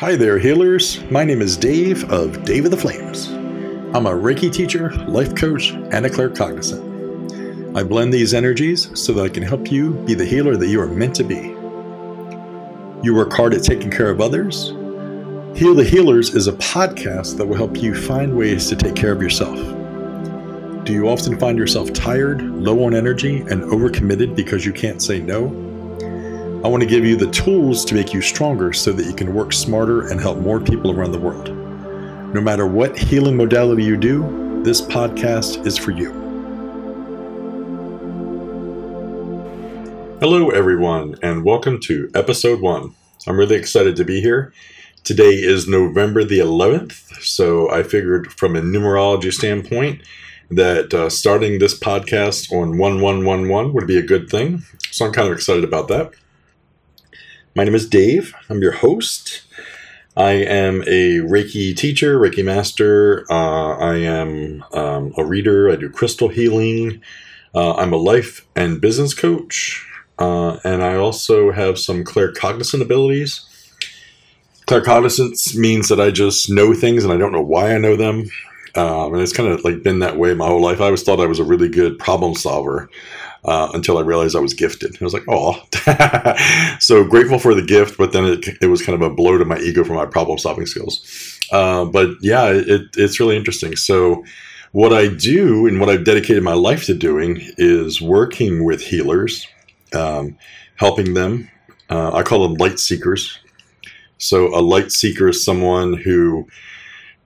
Hi there, healers. My name is Dave of Dave of the Flames. I'm a Reiki teacher, life coach, and a claircognizant. I blend these energies so that I can help you be the healer that you are meant to be. You work hard at taking care of others. Heal the Healers is a podcast that will help you find ways to take care of yourself. Do you often find yourself tired, low on energy, and overcommitted because you can't say no? I want to give you the tools to make you stronger so that you can work smarter and help more people around the world. No matter what healing modality you do, this podcast is for you. Hello, everyone, and welcome to episode one. I'm really excited to be here. Today is November the 11th, so I figured from a numerology standpoint that uh, starting this podcast on 1111 would be a good thing. So I'm kind of excited about that. My name is Dave. I'm your host. I am a Reiki teacher, Reiki master. Uh, I am um, a reader. I do crystal healing. Uh, I'm a life and business coach. Uh, and I also have some claircognizant abilities. Claircognizance means that I just know things and I don't know why I know them. Um, and it's kind of like been that way my whole life. I always thought I was a really good problem solver uh, until I realized I was gifted. I was like, oh, so grateful for the gift, but then it, it was kind of a blow to my ego for my problem solving skills. Uh, but yeah, it, it's really interesting. So, what I do and what I've dedicated my life to doing is working with healers, um, helping them. Uh, I call them light seekers. So, a light seeker is someone who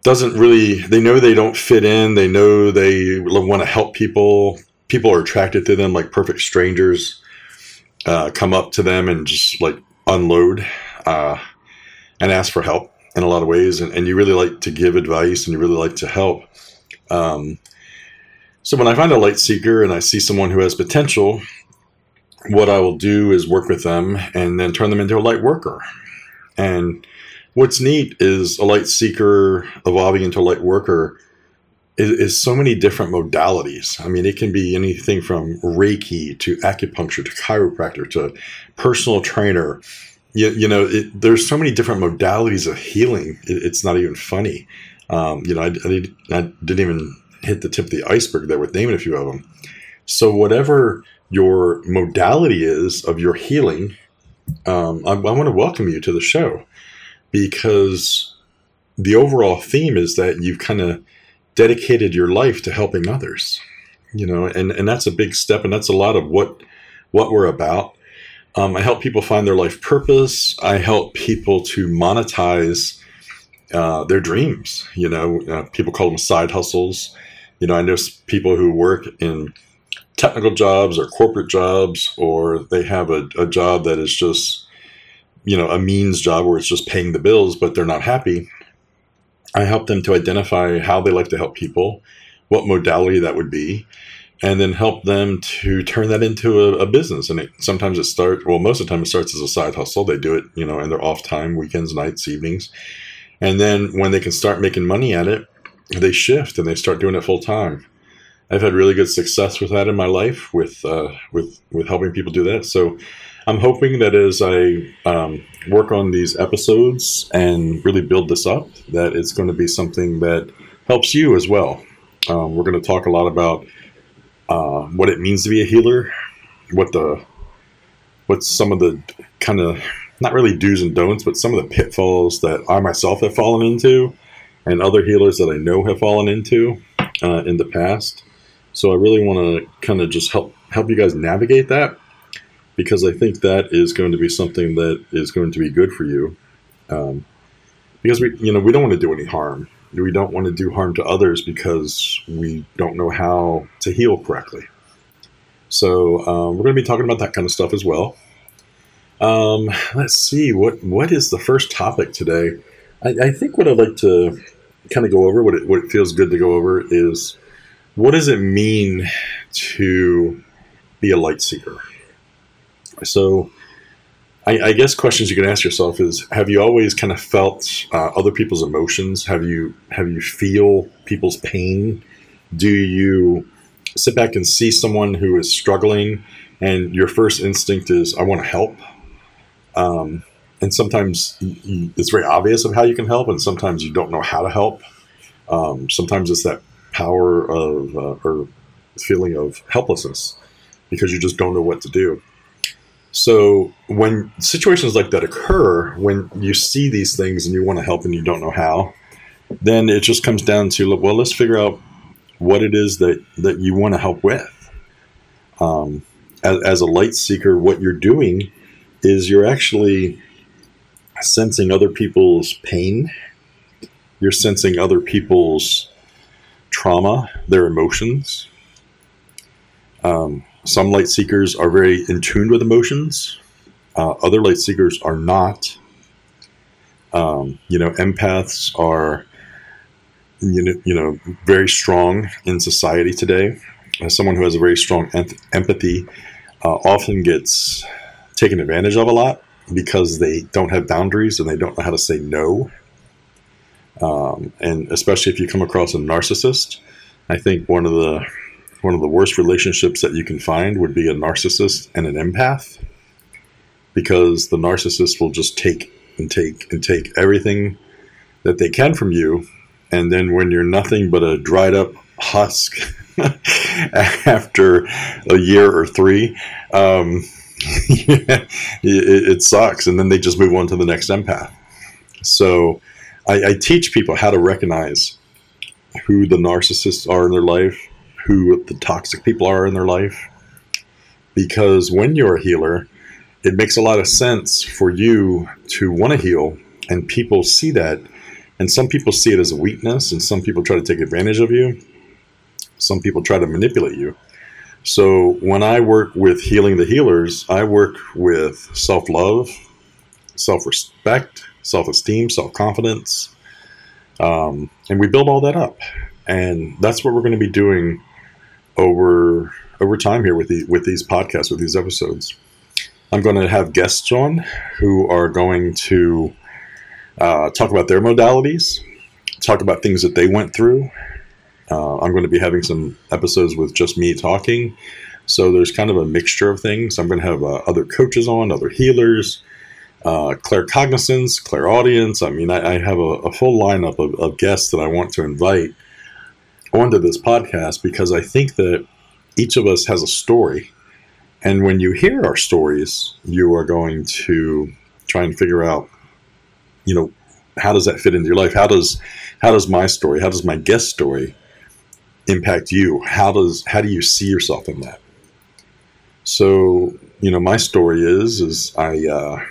doesn't really, they know they don't fit in, they know they want to help people, people are attracted to them like perfect strangers uh, come up to them and just like unload uh, and ask for help in a lot of ways. And, and, you really like to give advice and you really like to help. Um, so when i find a light seeker and i see someone who has potential what i will do is work with them and then turn them into a light worker. And what's neat is a light seeker evolving into a light worker is, so many different modalities. I mean, it can be anything from Reiki to acupuncture to chiropractor to personal trainer. You, you know, it, there's so many different modalities of healing. It, it's not even funny. Um, you know, I, I, did, I didn't even hit the tip of the iceberg there with naming a few of them. So, whatever your modality is of your healing, um, I, I want to welcome you to the show because the overall theme is that you've kind of dedicated your life to helping others you know and and that's a big step and that's a lot of what what we're about. Um, i help people find their life purpose. I help people to monetize uh, their dreams you know uh, people call them side hustles. You know i know people who work in technical jobs or corporate jobs or they have a, a job that is just you know a means job where it's just paying the bills but they're not happy I help them to identify how they like to help people, what modality that would be, and then help them to turn that into a, a business. And it, sometimes it starts, well, most of the time it starts as a side hustle. They do it, you know, in their off time, weekends, nights, evenings. And then when they can start making money at it, they shift and they start doing it full time. I've had really good success with that in my life with uh, with with helping people do that. So I'm hoping that as I um, work on these episodes and really build this up, that it's going to be something that helps you as well. Um, we're going to talk a lot about uh, what it means to be a healer, what the what's some of the kind of not really do's and don'ts, but some of the pitfalls that I myself have fallen into, and other healers that I know have fallen into uh, in the past. So I really want to kind of just help help you guys navigate that because I think that is going to be something that is going to be good for you. Um, because we, you know, we don't want to do any harm. We don't want to do harm to others because we don't know how to heal correctly. So um, we're going to be talking about that kind of stuff as well. Um, let's see what what is the first topic today. I, I think what I'd like to kind of go over, what it, what it feels good to go over, is what does it mean to be a light seeker? So, I, I, guess questions you can ask yourself is: Have you always kind of felt uh, other people's emotions? Have you have you feel people's pain? Do you sit back and see someone who is struggling, and your first instinct is, "I want to help"? Um, and sometimes it's very obvious of how you can help, and sometimes you don't know how to help. Um, sometimes it's that power of uh, or feeling of helplessness because you just don't know what to do. So when situations like that occur, when you see these things and you want to help and you don't know how, then it just comes down to well, let's figure out what it is that that you want to help with. Um, as, as a light seeker, what you're doing is you're actually sensing other people's pain. You're sensing other people's trauma, their emotions. Um, some light seekers are very in tune with emotions. Uh, other light seekers are not. Um, you know, empaths are, you know, you know, very strong in society today. As someone who has a very strong em- empathy uh, often gets taken advantage of a lot because they don't have boundaries and they don't know how to say no. Um, and especially if you come across a narcissist, I think one of the one of the worst relationships that you can find would be a narcissist and an empath because the narcissist will just take and take and take everything that they can from you and then when you're nothing but a dried up husk after a year or three um, it, it, sucks and then they just move on to the next empath. So I, I teach people how to recognize who the narcissists are in their life who the toxic people are in their life. Because when you're a healer, it makes a lot of sense for you to want to heal, and people see that. And some people see it as a weakness, and some people try to take advantage of you. Some people try to manipulate you. So when I work with healing the healers, I work with self love, self respect, self esteem, self confidence, um, and we build all that up. And that's what we're going to be doing over over time here with the with these podcasts with these episodes. I'm going to have guests on who are going to uh, talk about their modalities, talk about things that they went through. Uh, I'm going to be having some episodes with just me talking. So there's kind of a mixture of things. I'm going to have uh, other coaches on, other healers, uh, claircognizance, clairaudience. I mean, I, I have a, a, full lineup of, of guests that I want to invite onto this podcast because I think that each of us has a story. And when you hear our stories, you are going to try and figure out, you know, how does that fit into your life? How does how does my story, how does my guest story impact you? How does how do you see yourself in that? So, you know, my story is is I uh,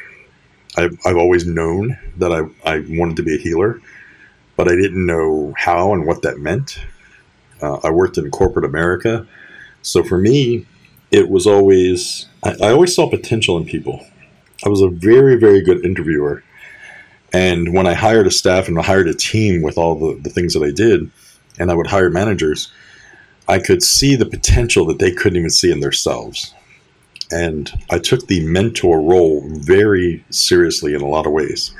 I've, I've always known that I, I wanted to be a healer, but I didn't know how and what that meant. Uh, I worked in corporate America. So for me, it was always, I, I always saw potential in people. I was a very, very good interviewer. And when I hired a staff and I hired a team with all the, the things that I did, and I would hire managers, I could see the potential that they couldn't even see in themselves. And I took the mentor role very seriously in a lot of ways,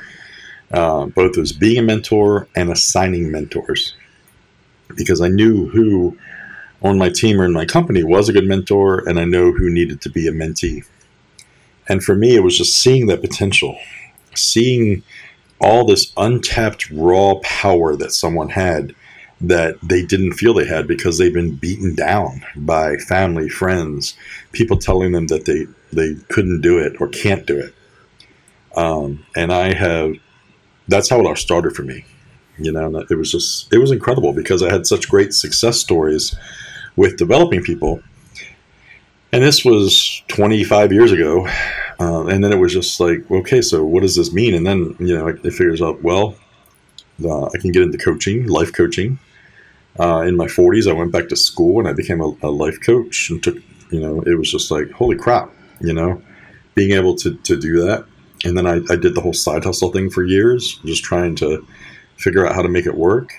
uh, both as being a mentor and assigning mentors because I knew who on my team or in my company was a good mentor and I know who needed to be a mentee. And for me, it was just seeing that potential, seeing all this untapped raw power that someone had that they didn't feel they had because they've been beaten down by family, friends, people telling them that they, they couldn't do it or can't do it. Um, and I have, that's how it all started for me you know it was just it was incredible because i had such great success stories with developing people. And this was 25 years ago uh, and then it was just like okay so what does this mean? And then you know it figures out well uh, i can get into coaching life coaching. Uh, in my 40s i went back to school and i became a, a life coach and took you know it was just like holy crap you know being able to, to do that. And then I, I did the whole side hustle thing for years just trying to figure out how to make it work.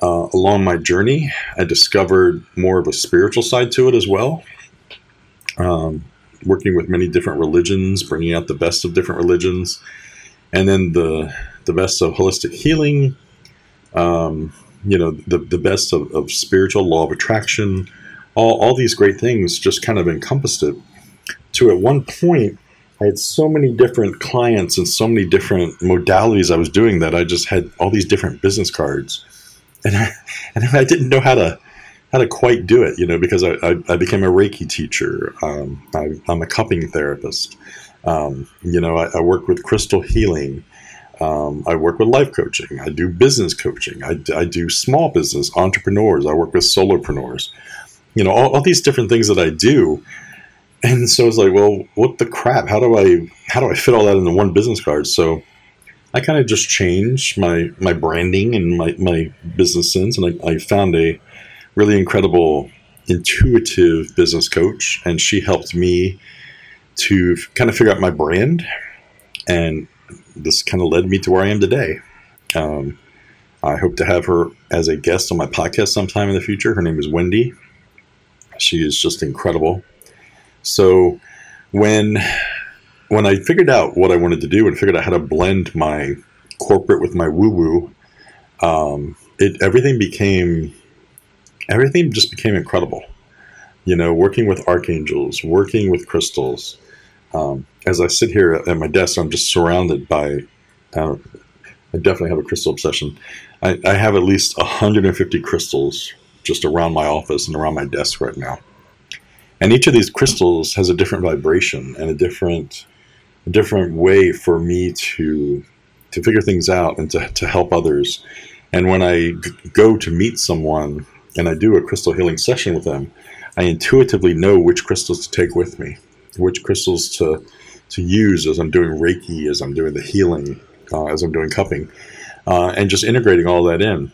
Uh, along my journey, I discovered more of a spiritual side to it as well. Um, working with many different religions, bringing out the best of different religions, and then the the best of holistic healing. Um, you know, the the best of, of spiritual law of attraction. All all these great things just kind of encompassed it. To at one point, I had so many different clients and so many different modalities I was doing that I just had all these different business cards, and I, and I didn't know how to how to quite do it, you know, because I, I, I became a Reiki teacher. Um, I, am a cupping therapist. Um, you know, I, I, work with crystal healing. Um, I work with life coaching. I do business coaching. I, I do small business entrepreneurs. I work with solopreneurs. You know, all, all these different things that I do and so it's like, well, what the crap? How do I how do I fit all that into one business card? So I kind of just changed my my branding and my, my business sense, and I, I found a really incredible intuitive business coach, and she helped me to kind of figure out my brand, and this kind of led me to where I am today. Um, I hope to have her as a guest on my podcast sometime in the future. Her name is Wendy. She is just incredible. So when when I figured out what I wanted to do and figured out how to blend my corporate with my woo woo, um, it everything became everything just became incredible. You know, working with archangels, working with crystals. Um, as I sit here at my desk, I'm just surrounded by. Uh, I definitely have a crystal obsession. I, I have at least 150 crystals just around my office and around my desk right now and each of these crystals has a different vibration and a different a different way for me to to figure things out and to, to help others. And when I go to meet someone and i do a crystal healing session with them i intuitively know which crystals to take with me which crystals to to use as i'm doing reiki as i'm doing the healing uh, as i'm doing cupping uh, and just integrating all that in.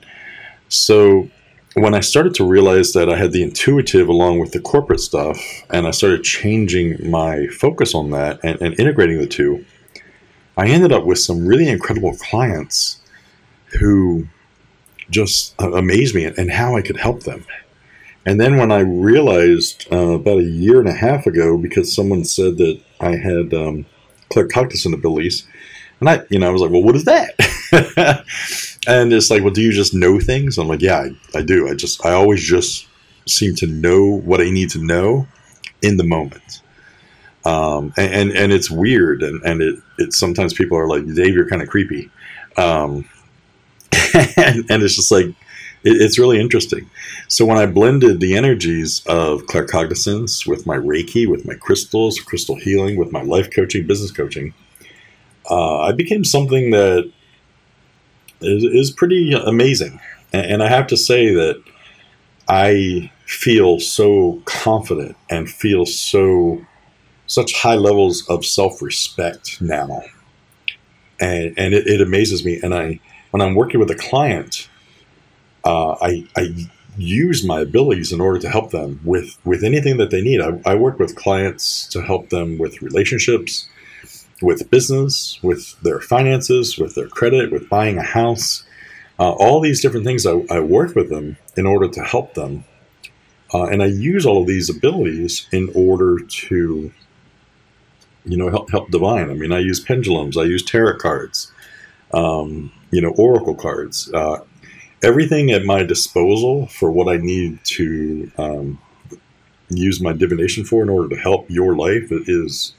So when I started to realize that I had the intuitive along with the corporate stuff, and I started changing my focus on that and, and integrating the two, I ended up with some really incredible clients who just amazed me and how I could help them. And then when I realized uh, about a year and a half ago, because someone said that I had um, claircognizant abilities, and I, you know, I was like, well, what is that? and it's like, well, do you just know things? I'm like, yeah, I, I do. I just, I always just seem to know what I need to know in the moment. Um, and, and, and it's weird. And, and it, it, sometimes people are like, Dave, you're kind of creepy. Um, and, and it's just like, it, it's really interesting. So when I blended the energies of claircognizance with my Reiki, with my crystals, crystal healing, with my life coaching, business coaching, uh, I became something that is, is pretty amazing. And, I have to say that I feel so confident and feel so such high levels of self-respect now. And and it, it, amazes me. And i when i'm working with a client uh, I, I use my abilities in order to help them with with anything that they need. I, I work with clients to help them with relationships with business, with their finances, with their credit, with buying a house. Uh, all these different things, I, I, work with them in order to help them. Uh, and I use all of these abilities in order to, you know, help, help divine. I mean, I use pendulums, I use tarot cards, um, you know, oracle cards. Uh, everything at my disposal for what I need to um, use my divination for in order to help your life is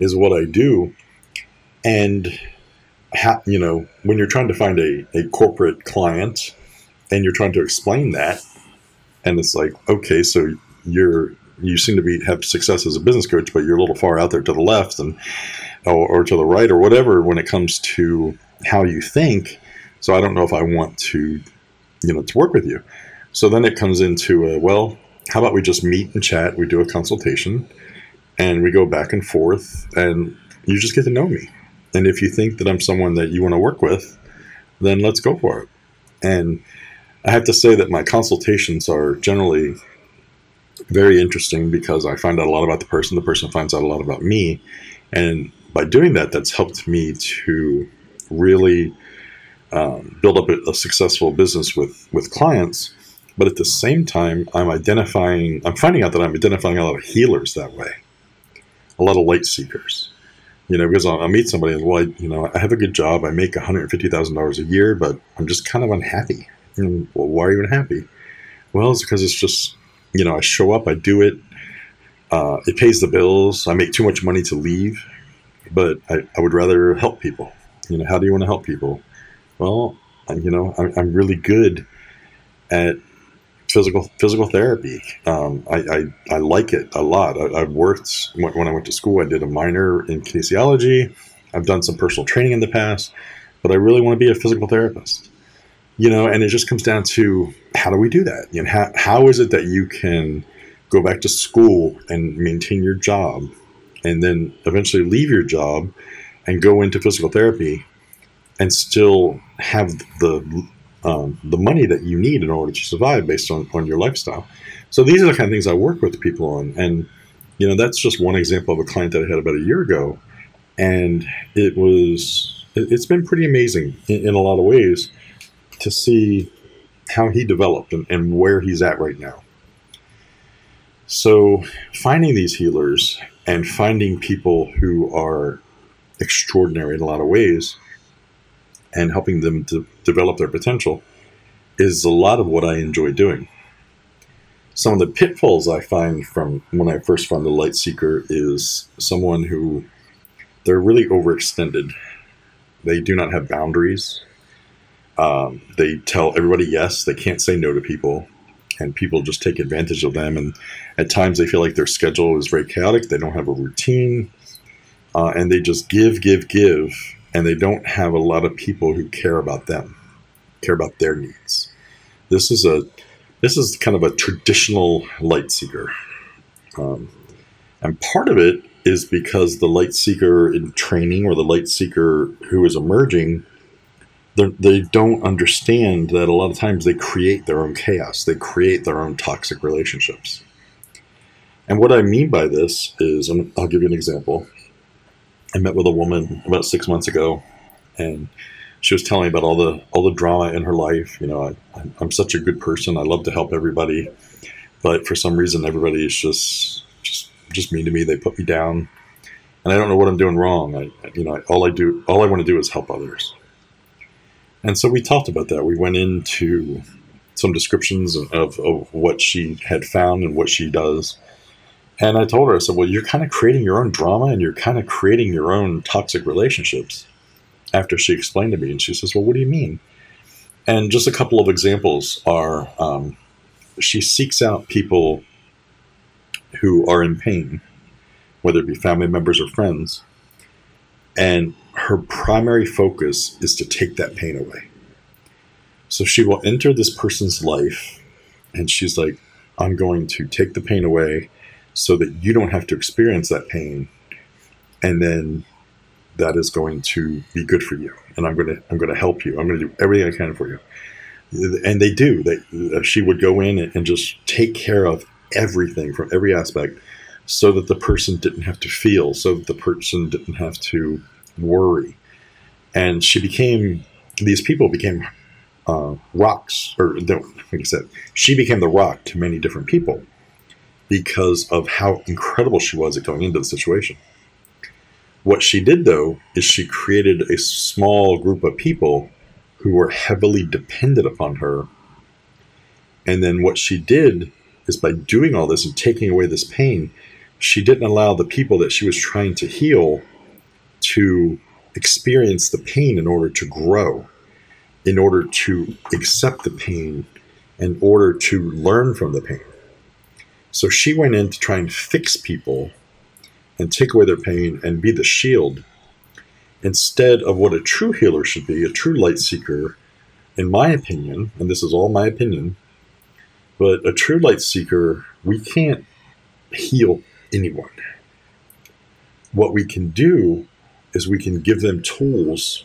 is what I do. And, ha- you know, when you're trying to find a, a corporate client and you're trying to explain that, and it's like, okay, so you're, you seem to be have success as a business coach, but you're a little far out there to the left and, or, or to the right or whatever when it comes to how you think. So I don't know if I want to, you know, to work with you. So then it comes into, a, well, how about we just meet and chat? We do a consultation and we go back and forth and you just get to know me. And if you think that i'm someone that you want to work with then let's go for it. And i have to say that my consultations are generally very interesting because i find out a lot about the person the person finds out a lot about me. And by doing that that's helped me to really um, build up a, a successful business with with clients. But at the same time i'm identifying i'm finding out that i'm identifying a lot of healers that way a lot of light seekers. You know, because I'll, I'll meet somebody and, well, I, you know, I have a good job. I make $150,000 a year, but I'm just kind of unhappy. And, well, why are you unhappy? Well, it's because it's just, you know, I show up, I do it, uh, it pays the bills. I make too much money to leave. but I, I would rather help people. You know, how do you want to help people? Well, you know, I'm, I'm really good at physical physical therapy. Um, I, I, I like it a lot. I, have worked when I went to school. I did a minor in kinesiology. I've done some personal training in the past, but I really want to be a physical therapist. You know, and it just comes down to how do we do that? You know, how, how is it that you can go back to school and maintain your job, and then eventually leave your job and go into physical therapy, and still have the um, the money that you need in order to survive based on, on your lifestyle. So these are the kind of things I work with people on. And, you know, that's just one example of a client that I had about a year ago. And it was, it, has been pretty amazing in, in, a lot of ways to see how he developed and, and where he's at right now. So finding these healers and finding people who are extraordinary in a lot of ways and helping them to develop their potential is a lot of what I enjoy doing. Some of the pitfalls I find from when I first found the light seeker is someone who they're really overextended. They do not have boundaries. Um, they tell everybody yes. They can't say no to people, and people just take advantage of them. And at times, they feel like their schedule is very chaotic. They don't have a routine, uh, and they just give, give, give, and they don't have a lot of people who care about them, care about their needs. This is a this is kind of a traditional light seeker, um, and part of it is because the light seeker in training or the light seeker who is emerging they don't understand that a lot of times they create their own chaos. They create their own toxic relationships. And what i mean by this is i'll give you an example I met with a woman about six months ago, and she was telling me about all the all the drama in her life. You know, I, I'm such a good person. I love to help everybody, but for some reason, everybody is just just just mean to me. They put me down, and I don't know what I'm doing wrong. I, you know, all I do, all I want to do is help others. And so we talked about that. We went into some descriptions of, of what she had found and what she does. And I told her, I said, well, you're kind of creating your own drama and you're kind of creating your own toxic relationships after she explained to me. And she says, well, what do you mean? And just a couple of examples are um, she seeks out people who are in pain, whether it be family members or friends. And her primary focus is to take that pain away. So she will enter this person's life and she's like, I'm going to take the pain away so that you don't have to experience that pain. And then that is going to be good for you. And i'm going to i'm going to help you. I'm going to do everything i can for you. And they do. They uh, she would go in and just take care of everything from every aspect so that the person didn't have to feel so that the person didn't have to worry. And she became these people became uh, rocks or like i said she became the rock to many different people because of how incredible she was at going into the situation. What she did, though, is she created a small group of people who were heavily dependent upon her. And then what she did is by doing all this and taking away this pain, she didn't allow the people that she was trying to heal to experience the pain in order to grow, in order to accept the pain, in order to learn from the pain. So she went in to try and fix people and take away their pain and be the shield instead of what a true healer should be, a true light seeker, in my opinion, and this is all my opinion, but a true light seeker, we can't heal anyone. What we can do is we can give them tools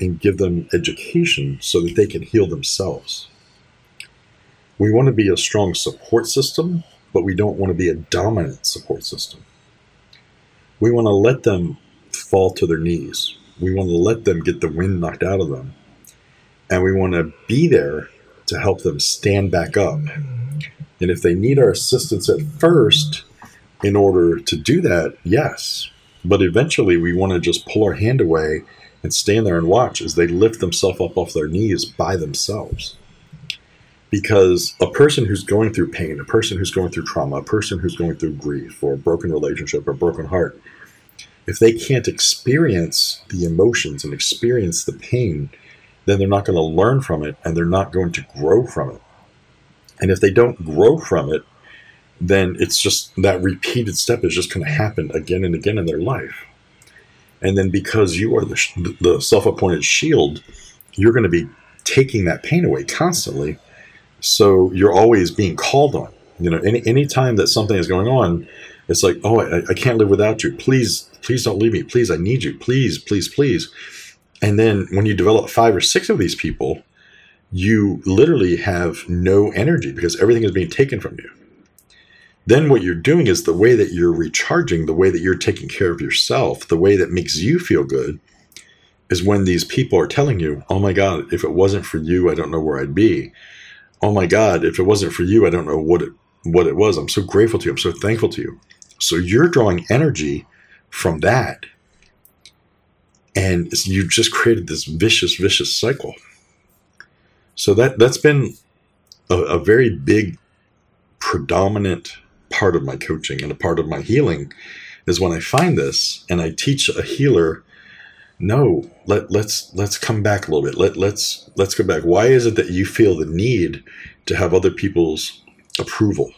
and give them education so that they can heal themselves. We want to be a strong support system, but we don't want to be a dominant support system. We want to let them fall to their knees. We want to let them get the wind knocked out of them. And we want to be there to help them stand back up. And if they need our assistance at first in order to do that, yes. But eventually we want to just pull our hand away and stand there and watch as they lift themselves up off their knees by themselves because a person who's going through pain, a person who's going through trauma, a person who's going through grief or a broken relationship or a broken heart, if they can't experience the emotions and experience the pain, then they're not going to learn from it and they're not going to grow from it. And if they don't grow from it, then it's just that repeated step is just going to happen again and again in their life. And then because you are the, the self appointed shield, you're going to be taking that pain away constantly. So you're always being called on. You know, any any time that something is going on, it's like, oh, I, I can't live without you. Please, please don't leave me. Please, I need you. Please, please, please. And then when you develop five or six of these people, you literally have no energy because everything is being taken from you. Then what you're doing is the way that you're recharging, the way that you're taking care of yourself, the way that makes you feel good is when these people are telling you, "Oh my god, if it wasn't for you, I don't know where I'd be." Oh my god, if it wasn't for you, I don't know what it what it was. I'm so grateful to you. I'm so thankful to you. So you're drawing energy from that. And you've just created this vicious, vicious cycle. So that that's been a, a very big, predominant part of my coaching and a part of my healing is when I find this and I teach a healer, no, let let's let's come back a little bit. Let let's let's go back. Why is it that you feel the need to have other people's approval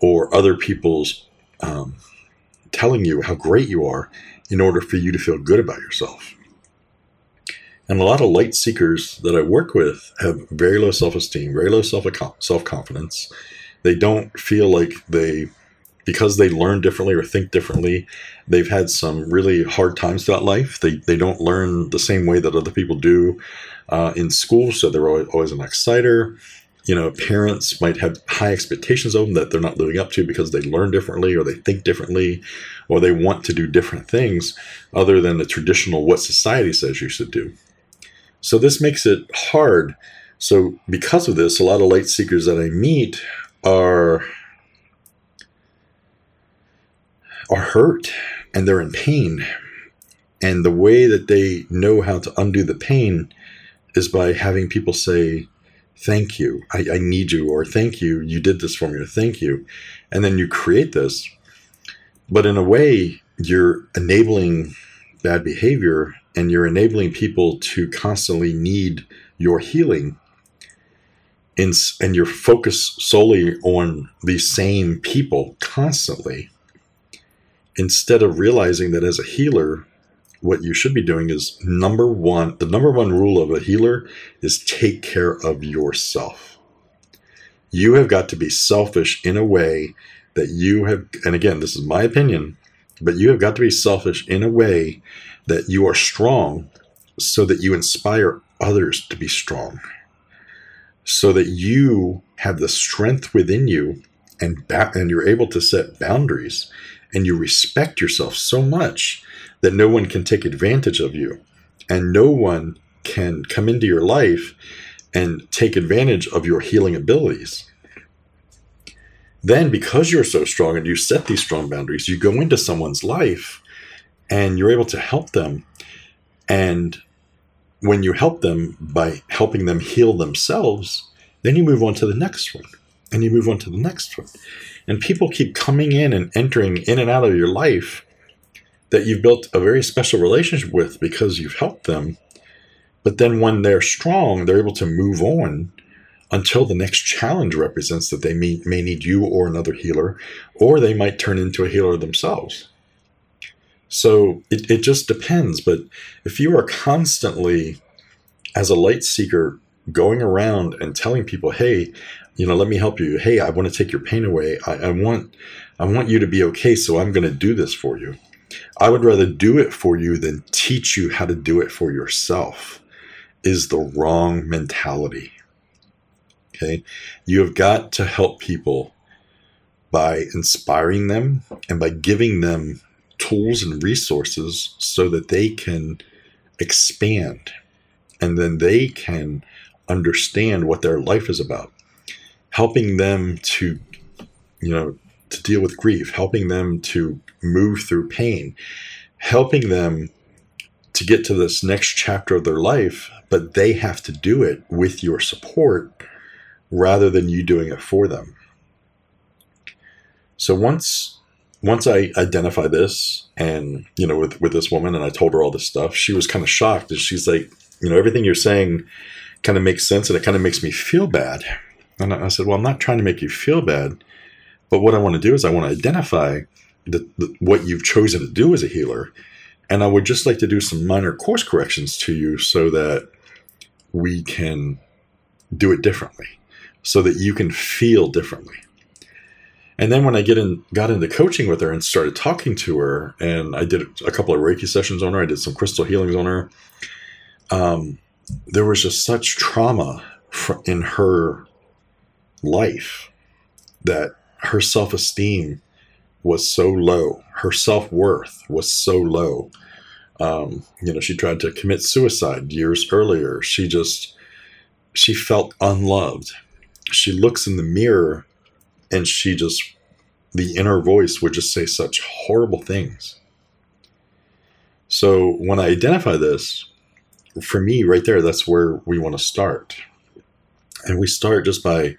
or other people's um, telling you how great you are in order for you to feel good about yourself? And a lot of light seekers that I work with have very low self esteem, very low self self confidence. They don't feel like they, because they learn differently or think differently, they've had some really hard times throughout life. They, they don't learn the same way that other people do uh, in school, so they're always, always an exciter. You know, parents might have high expectations of them that they're not living up to because they learn differently or they think differently or they want to do different things other than the traditional what society says you should do. So this makes it hard. So because of this, a lot of light seekers that I meet are are hurt and they're in pain. And the way that they know how to undo the pain is by having people say, Thank you, I, I need you, or thank you, you did this for me, or thank you. And then you create this. But in a way, you're enabling bad behavior and you're enabling people to constantly need your healing in, and you're focused solely on these same people constantly instead of realizing that as a healer what you should be doing is number one the number one rule of a healer is take care of yourself. You have got to be selfish in a way that you have and again this is my opinion but you have got to be selfish in a way that you are strong so that you inspire others to be strong, so that you have the strength within you and, ba- and you're able to set boundaries and you respect yourself so much that no one can take advantage of you and no one can come into your life and take advantage of your healing abilities. Then, because you're so strong and you set these strong boundaries, you go into someone's life and you're able to help them. And when you help them by helping them heal themselves, then you move on to the next one and you move on to the next one. And people keep coming in and entering in and out of your life that you've built a very special relationship with because you've helped them. But then when they're strong, they're able to move on until the next challenge represents that they may, may need you or another healer, or they might turn into a healer themselves. So it, it just depends. But if you are constantly, as a light seeker, going around and telling people, hey, you know, let me help you. Hey, I want to take your pain away. I, I want I want you to be okay, so I'm going to do this for you. I would rather do it for you than teach you how to do it for yourself is the wrong mentality. Okay? You have got to help people by inspiring them and by giving them tools and resources so that they can expand and then they can understand what their life is about. Helping them to you know to deal with grief helping them to move through pain helping them to get to this next chapter of their life but they have to do it with your support rather than you doing it for them. So once once I identify this and, you know, with, with this woman and I told her all this stuff, she was kind of shocked and she's like, you know, everything you're saying kind of makes sense and it kind of makes me feel bad. And I said, well, I'm not trying to make you feel bad, but what I want to do is I want to identify the, the, what you've chosen to do as a healer. And I would just like to do some minor course corrections to you so that we can do it differently, so that you can feel differently. And then when I get in, got into coaching with her and started talking to her, and I did a couple of Reiki sessions on her, I did some crystal healings on her. Um, there was just such trauma in her life that her self esteem was so low, her self worth was so low. Um, you know, she tried to commit suicide years earlier. She just, she felt unloved. She looks in the mirror and she just the inner voice would just say such horrible things. So when I identify this, for me, right there, that's where we want to start. And we start just by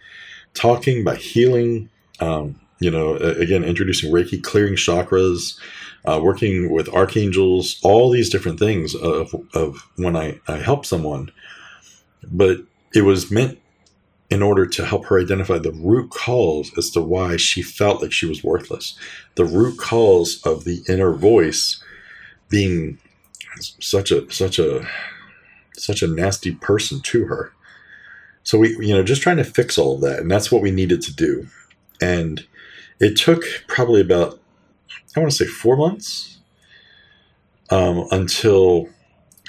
talking, by healing, um, you know, again, introducing Reiki, clearing chakras, uh, working with archangels, all these different things of, of when I, I help someone. But it was meant in order to help her identify the root cause as to why she felt like she was worthless. The root cause of the inner voice being such a such a such a nasty person to her. So we you know just trying to fix all of that and that's what we needed to do. And it took probably about I want to say 4 months um, until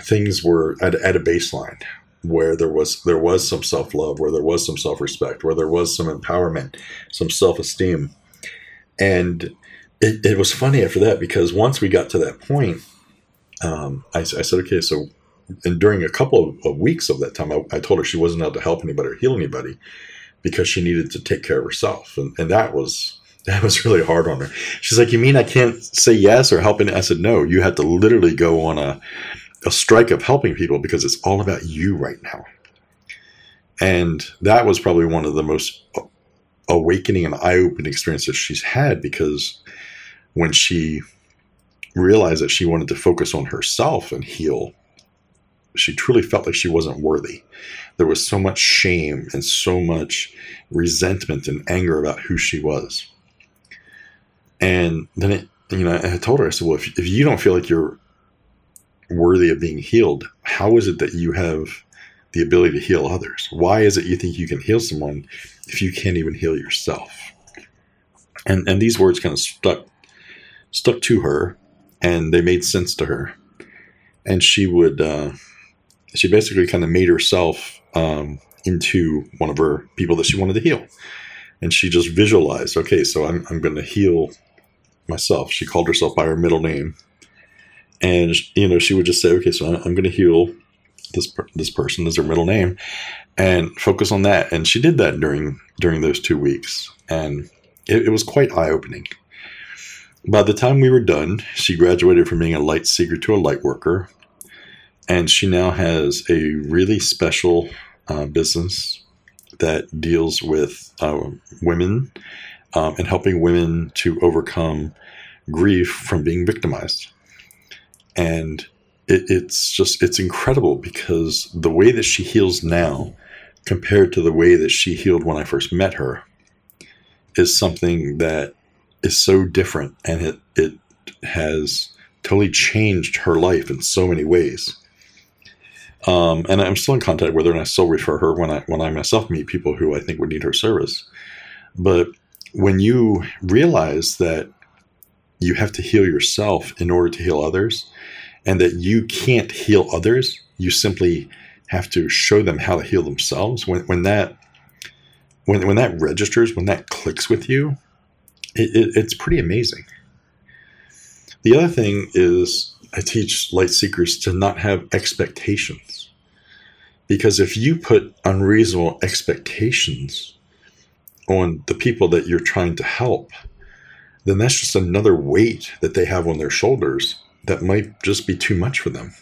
things were at, at a baseline where there was there was some self love, where there was some self respect, where there was some empowerment, some self esteem, and it, it, was funny after that because once we got to that point, um, I, I, said, okay, so and during a couple of, of weeks of that time, I, I, told her she wasn't allowed to help anybody or heal anybody because she needed to take care of herself, and, and that was that was really hard on her. She's like, "You mean I can't say yes or help?" And I said, "No, you had to literally go on a a strike of helping people because it's all about you right now. And that was probably one of the most awakening and eye opening experiences she's had because when she realized that she wanted to focus on herself and heal, she truly felt like she wasn't worthy. There was so much shame and so much resentment and anger about who she was. And then it, you know, I told her, I said, well, if, if you don't feel like you're worthy of being healed, how is it that you have the ability to heal others? Why is it you think you can heal someone if you can't even heal yourself? And and these words kind of stuck stuck to her, and they made sense to her. And she would uh, she basically kind of made herself um, into one of her people that she wanted to heal. And she just visualized, okay, so I'm, I'm going to heal myself. She called herself by her middle name. And you know she would just say okay so i'm going to heal this this person as her middle name and focus on that. And she did that during during those two weeks. And it, it was quite eye-opening. By the time we were done she graduated from being a light seeker to a light worker and she now has a really special uh, business that deals with uh, women um, and helping women to overcome grief from being victimized. And it, it's just it's incredible because the way that she heals now compared to the way that she healed when i first met her is something that is so different and it, it has totally changed her life in so many ways um, and I'm still in contact with her, and I still refer her when I when I myself meet people who I think would need her service. But when you realize that you have to heal yourself in order to heal others, and that you can't heal others. You simply have to show them how to heal themselves. When, when that when, when that registers, when that clicks with you, it, it, it's pretty amazing. The other thing is I teach light seekers to not have expectations. Because if you put unreasonable expectations on the people that you're trying to help, then that's just another weight that they have on their shoulders that might just be too much for them.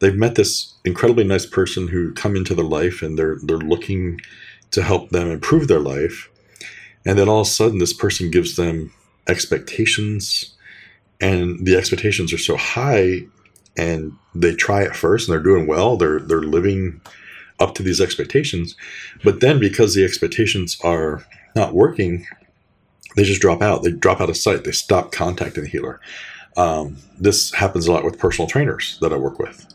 They've met this incredibly nice person who come into their life and they're they're looking to help them improve their life. And then all of a sudden this person gives them expectations and the expectations are so high and they try it first and they're doing well they're they're living up to these expectations but then because the expectations are not working they just drop out. They drop out of sight. They stop contacting the healer. Um, this happens a lot with personal trainers that i work with.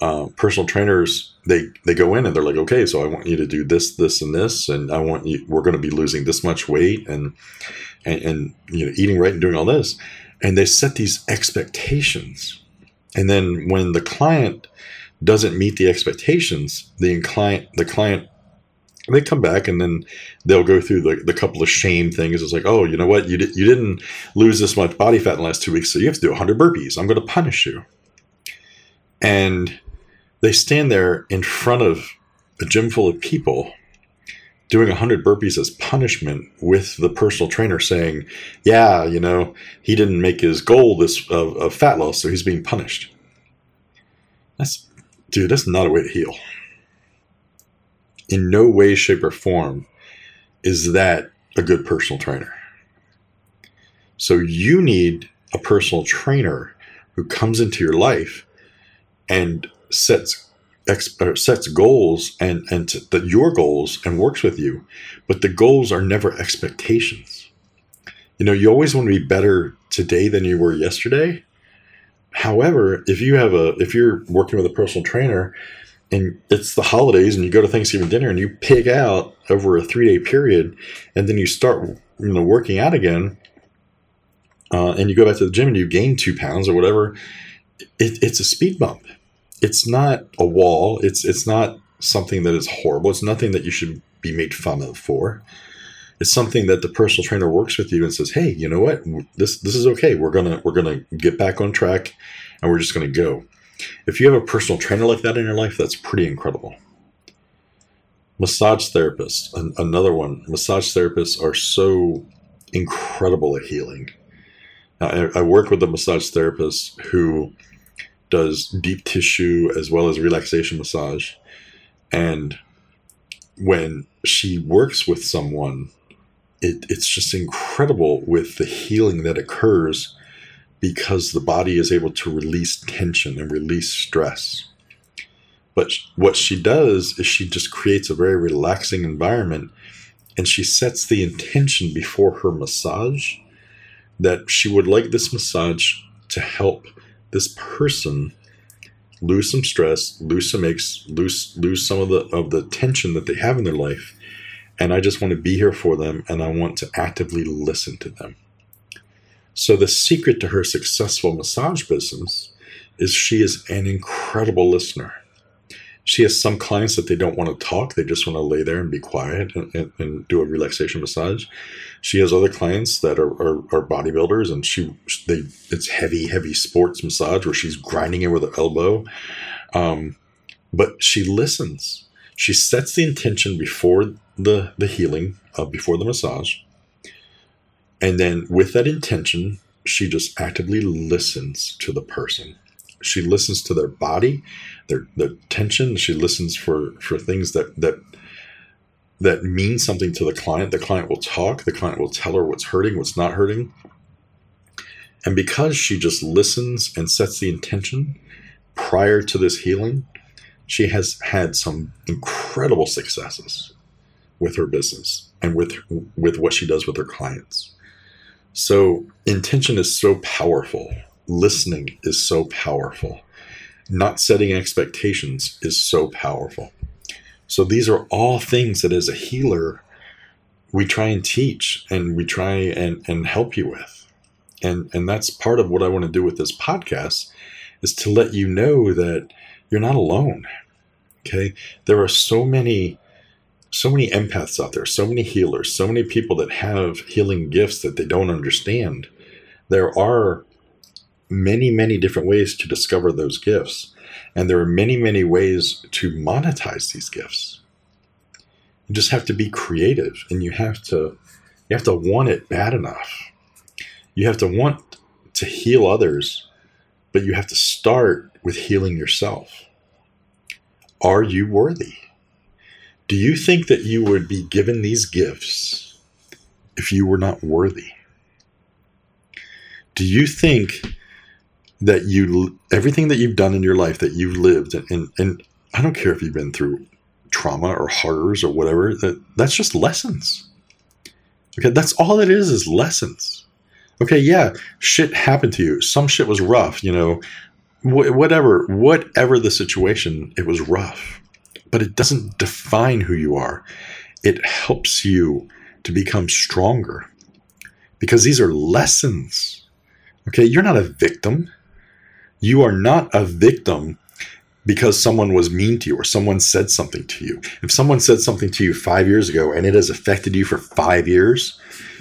Uh, personal trainers they they go in and they're like okay so i want you to do this this and this and i want you we're going to be losing this much weight and, and and you know eating right and doing all this. And they set these expectations and then when the client doesn't meet the expectations the client the client they come back and then they'll go through the, the couple of shame things. It's like, oh, you know what? You, di- you didn't lose this much body fat in the last two weeks, so you have to do 100 burpees. I'm going to punish you. And they stand there in front of a gym full of people doing 100 burpees as punishment with the personal trainer saying, yeah, you know, he didn't make his goal this of, of fat loss, so he's being punished. That's, dude, that's not a way to heal. In no way, shape, or form is that a good personal trainer. So you need a personal trainer who comes into your life and sets ex, sets goals and and that your goals and works with you, but the goals are never expectations. You know, you always want to be better today than you were yesterday. However, if you have a if you're working with a personal trainer and it's the holidays and you go to Thanksgiving dinner and you pig out over a three day period and then you start you know working out again uh, and you go back to the gym and you gain two pounds or whatever, it, it's a speed bump it's not a wall. It's it's not something that is horrible. It's nothing that you should be made fun of for. It's something that the personal trainer works with you and says, "Hey, you know what? This this is okay. We're gonna we're gonna get back on track, and we're just gonna go." If you have a personal trainer like that in your life, that's pretty incredible. Massage therapists, an, another one. Massage therapists are so incredible at healing. I, I work with a massage therapist who does deep tissue as well as relaxation massage. And when she works with someone, it, it's just incredible with the healing that occurs because the body is able to release tension and release stress. But what she does is she just creates a very relaxing environment and she sets the intention before her massage that she would like this massage to help this person lose some stress, lose some aches, lose lose some of the of the tension that they have in their life. And I just want to be here for them and I want to actively listen to them. So the secret to her successful massage business is she is an incredible listener. She has some clients that they don't want to talk; they just want to lay there and be quiet and, and, and do a relaxation massage. She has other clients that are, are, are, bodybuilders, and she they it's heavy, heavy sports massage where she's grinding it with her elbow. Um, but she listens. She sets the intention before the the healing, uh, before the massage, and then with that intention, she just actively listens to the person. She listens to their body their their tension. She listens for for things that that that mean something to the client. The client will talk. The client will tell her what's hurting, what's not hurting. And because she just listens and sets the intention prior to this healing, she has had some incredible successes with her business and with with what she does with her clients. So intention is so powerful. Listening is so powerful not setting expectations is so powerful. So these are all things that as a healer, we try and teach and we try and, and help you with. And and that's part of what I want to do with this podcast is to let you know that you're not alone. Okay? There are so many so many empaths out there, so many healers, so many people that have healing gifts that they don't understand. There are many, many different ways to discover those gifts. And there are many, many ways to monetize these gifts. You just have to be creative and you have to you have to want it bad enough. You have to want to heal others, but you have to start with healing yourself. Are you worthy? Do you think that you would be given these gifts if you were not worthy? do you think that you everything that you've done in your life that you've lived and and I don't care if you've been through trauma or horrors or whatever that that's just lessons. Okay, that's all it is is lessons. Okay, yeah, shit happened to you. Some shit was rough, you know, wh- whatever, whatever the situation, it was rough. But it doesn't define who you are. It helps you to become stronger because these are lessons. Okay, you're not a victim. You are not a victim because someone was mean to you or someone said something to you. If someone said something to you five years ago and it has affected you for five years,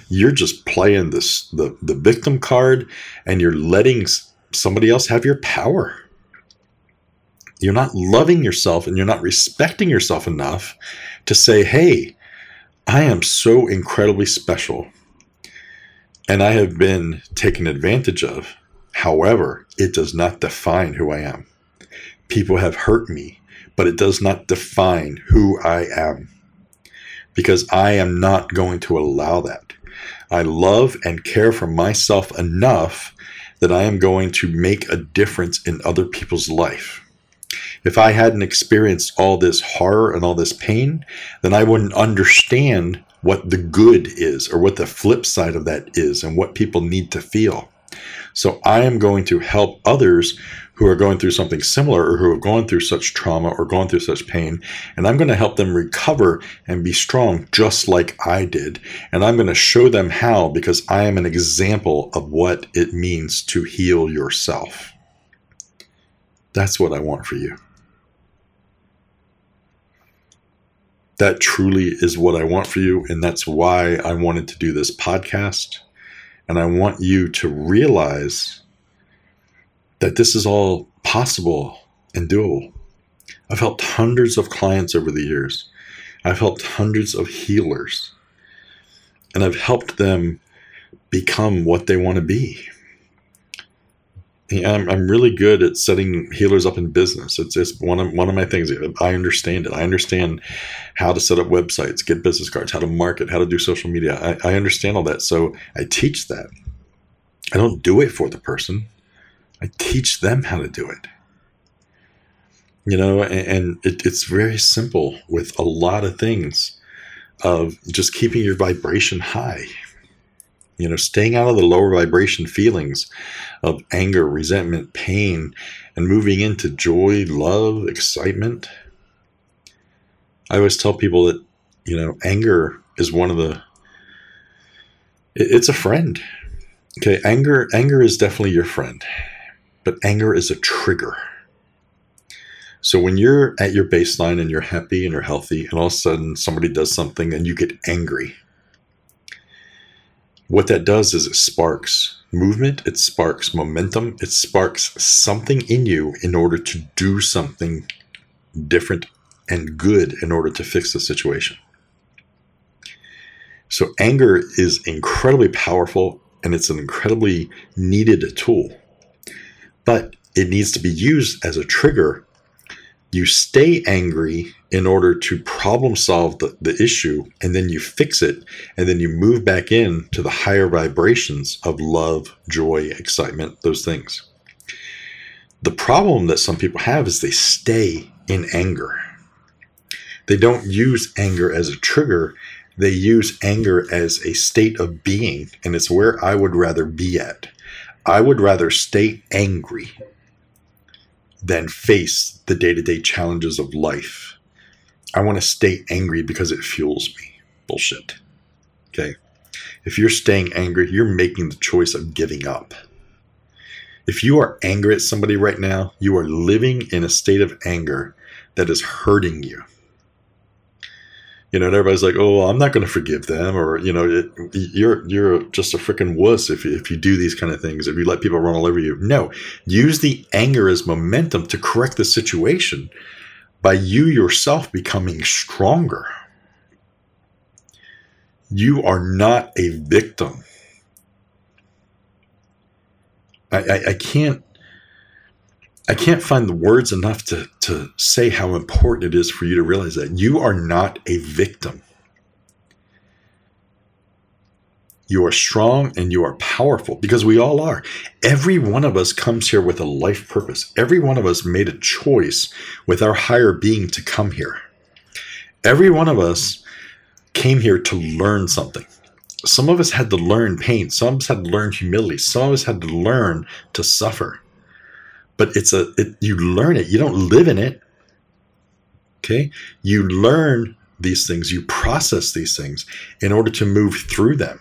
you're just playing this the, the victim card and you're letting somebody else have your power. You're not loving yourself and you're not respecting yourself enough to say, hey, I am so incredibly special and I have been taken advantage of. However, it does not define who I am. People have hurt me, but it does not define who I am because I am not going to allow that. I love and care for myself enough that I am going to make a difference in other people's life. If I hadn't experienced all this horror and all this pain, then I wouldn't understand what the good is or what the flip side of that is and what people need to feel. So I am going to help others who are going through something similar or who have gone through such trauma or gone through such pain. And I'm going to help them recover and be strong just like I did. And I'm going to show them how because I am an example of what it means to heal yourself. That's what I want for you. That truly is what I want for you. And that's why I wanted to do this podcast. And I want you to realize that this is all possible and doable. I've helped hundreds of clients over the years. I've helped hundreds of healers. And I've helped them become what they want to be. I'm, I'm really good at setting healers up in business. It's, it's one of one of my things. I understand it. I understand how to set up websites, get business cards, how to market, how to do social media. I, I understand all that. So I teach that. I don't do it for the person. I teach them how to do it. You know, and, and it, it's very simple with a lot of things of just keeping your vibration high. You know, staying out of the lower vibration feelings of anger, resentment, pain, and moving into joy, love, excitement. I always tell people that, you know, anger is one of the, it's a friend. Okay, anger, anger is definitely your friend but anger is a trigger. So when you're at your baseline and you're happy and you're healthy, and all of a sudden somebody does something and you get angry, what that does is it sparks movement, it sparks momentum, it sparks something in you in order to do something different and good in order to fix the situation. So anger is incredibly powerful and it's an incredibly needed tool but it needs to be used as a trigger. You stay angry in order to problem solve the, the issue, and then you fix it, and then you move back in to the higher vibrations of love, joy, excitement, those things. The problem that some people have is they stay in anger. They don't use anger as a trigger, they use anger as a state of being, and it's where I would rather be at. I would rather stay angry than face the day to day challenges of life. I want to stay angry because it fuels me. Bullshit. Okay. If you're staying angry, you're making the choice of giving up. If you are angry at somebody right now, you are living in a state of anger that is hurting you you know, and everybody's like, "Oh, I'm not going to forgive them," or you know, it, you're you're just a freaking wuss if if you do these kind of things. If you let people run all over you, no, use the anger as momentum to correct the situation by you yourself becoming stronger. You are not a victim. I, I, I can't I can't find the words enough to, to say how important it is for you to realize that you are not a victim. You are strong and you are powerful because we all are. Every one of us comes here with a life purpose. Every one of us made a choice with our higher being to come here. Every one of us came here to learn something. Some of us had to learn pain. Some of us had to learn humility. Some of us had to learn to suffer. But it's a it, you learn it. You don't live in it. Okay? You learn these things. You process these things in order to move through them.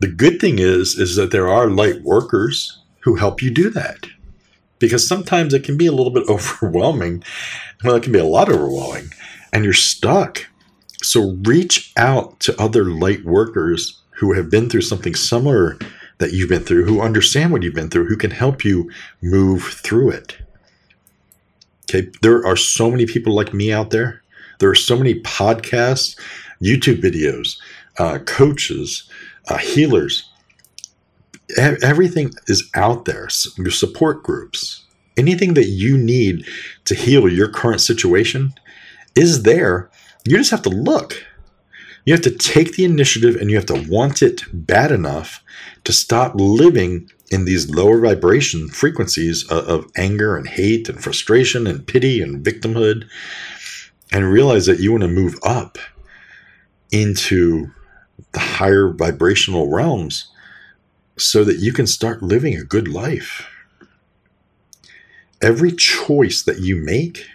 The good thing is is that there are light workers who help you do that. Because sometimes it can be a little bit overwhelming. Well, it can be a lot overwhelming and you're stuck. So reach out to other light workers who have been through something similar that you've been through, who understand what you've been through, who can help you move through it. Okay, there are so many people like me out there. There are so many podcasts, YouTube videos, uh, coaches, uh, healers. Everything is out there. Your support groups, anything that you need to heal your current situation is there. You just have to look. You have to take the initiative and you have to want it bad enough to stop living in these lower vibration frequencies of, of, anger and hate and frustration and pity and victimhood and realize that you want to move up into the higher vibrational realms so that you can start living a good life. Every choice that you make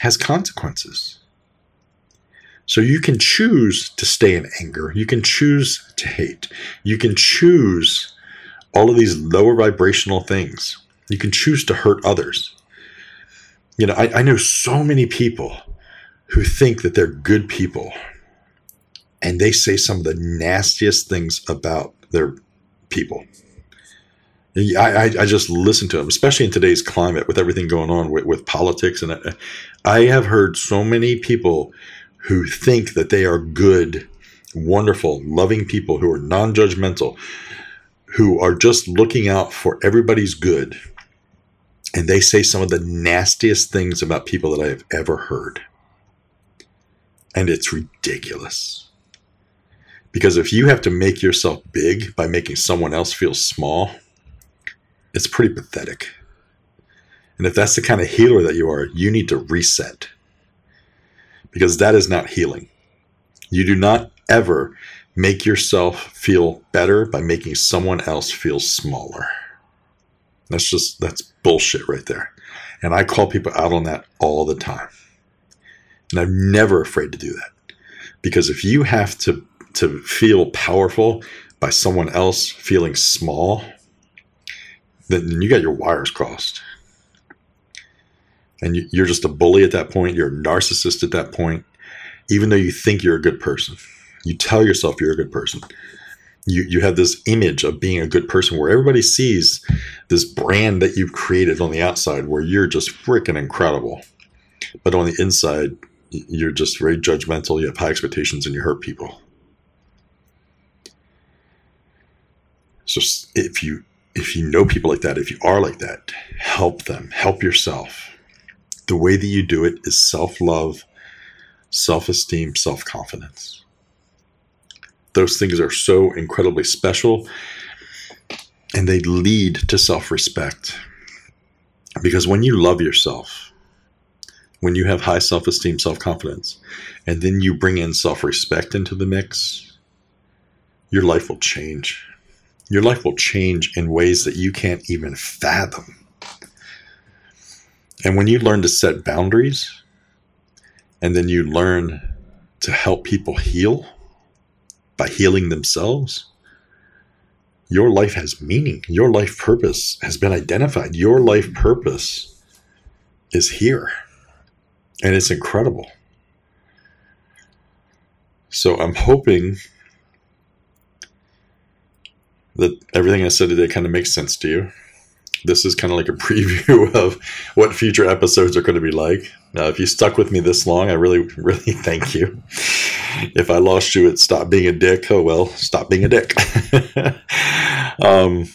has consequences. So you can choose to stay in anger. You can choose to hate. You can choose all of these lower vibrational things. You can choose to hurt others. You know, I, I know so many people who think that they're good people and they say some of the nastiest things about their people. I, I, just listen to them, especially in today's climate with everything going on with, with politics. And I, I have heard so many people who think that they are good, wonderful, loving people who are non judgmental, who are just looking out for everybody's good. And they say some of the nastiest things about people that I have ever heard. And it's ridiculous. Because if you have to make yourself big by making someone else feel small, it's pretty pathetic. And if that's the kind of healer that you are, you need to reset. Because that is not healing. You do not ever make yourself feel better by making someone else feel smaller. That's just, that's bullshit right there. And I call people out on that all the time. And I'm never afraid to do that. Because if you have to to feel powerful by someone else feeling small, then you got your wires crossed. And you're just a bully at that point. You're a narcissist at that point, even though you think you're a good person. You tell yourself you're a good person. You, you have this image of being a good person where everybody sees this brand that you've created on the outside where you're just freaking incredible. But on the inside, you're just very judgmental, you have high expectations, and you hurt people. So if you if you know people like that, if you are like that, help them, help yourself. The way that you do it is self-love, self-esteem, self-confidence. Those things are so incredibly special and they lead to self-respect. Because when you love yourself, when you have high self-esteem, self-confidence, and then you bring in self-respect into the mix, your life will change your life will change in ways that you can't even fathom. And when you learn to set boundaries, and then you learn to help people heal by healing themselves, your life has meaning. Your life purpose has been identified. Your life purpose is here. And it's incredible. So I'm hoping that everything I said today kind of makes sense to you. This is kind of like a preview of what future episodes are going to be like. Now, if you stuck with me this long, I really, really thank you. If I lost you it stop being a dick, oh well, stop being a dick. um,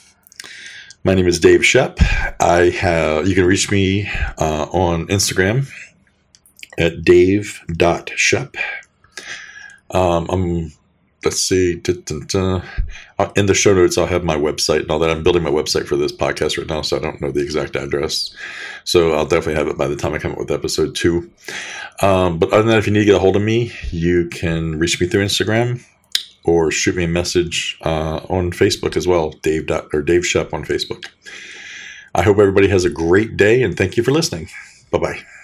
my name is Dave Shep. I have you can reach me uh, on Instagram at dave.shep. Um, I'm let's see. Uh, in the show notes, I'll have my website and all that. I'm building my website for this podcast right now, so I don't know the exact address. So I'll definitely have it by the time I come up with episode two. Um, but other than that, if you need to get a hold of me, you can reach me through Instagram or shoot me a message uh, on Facebook as well, Dave or Dave Shep on Facebook. I hope everybody has a great day and thank you for listening. Bye bye.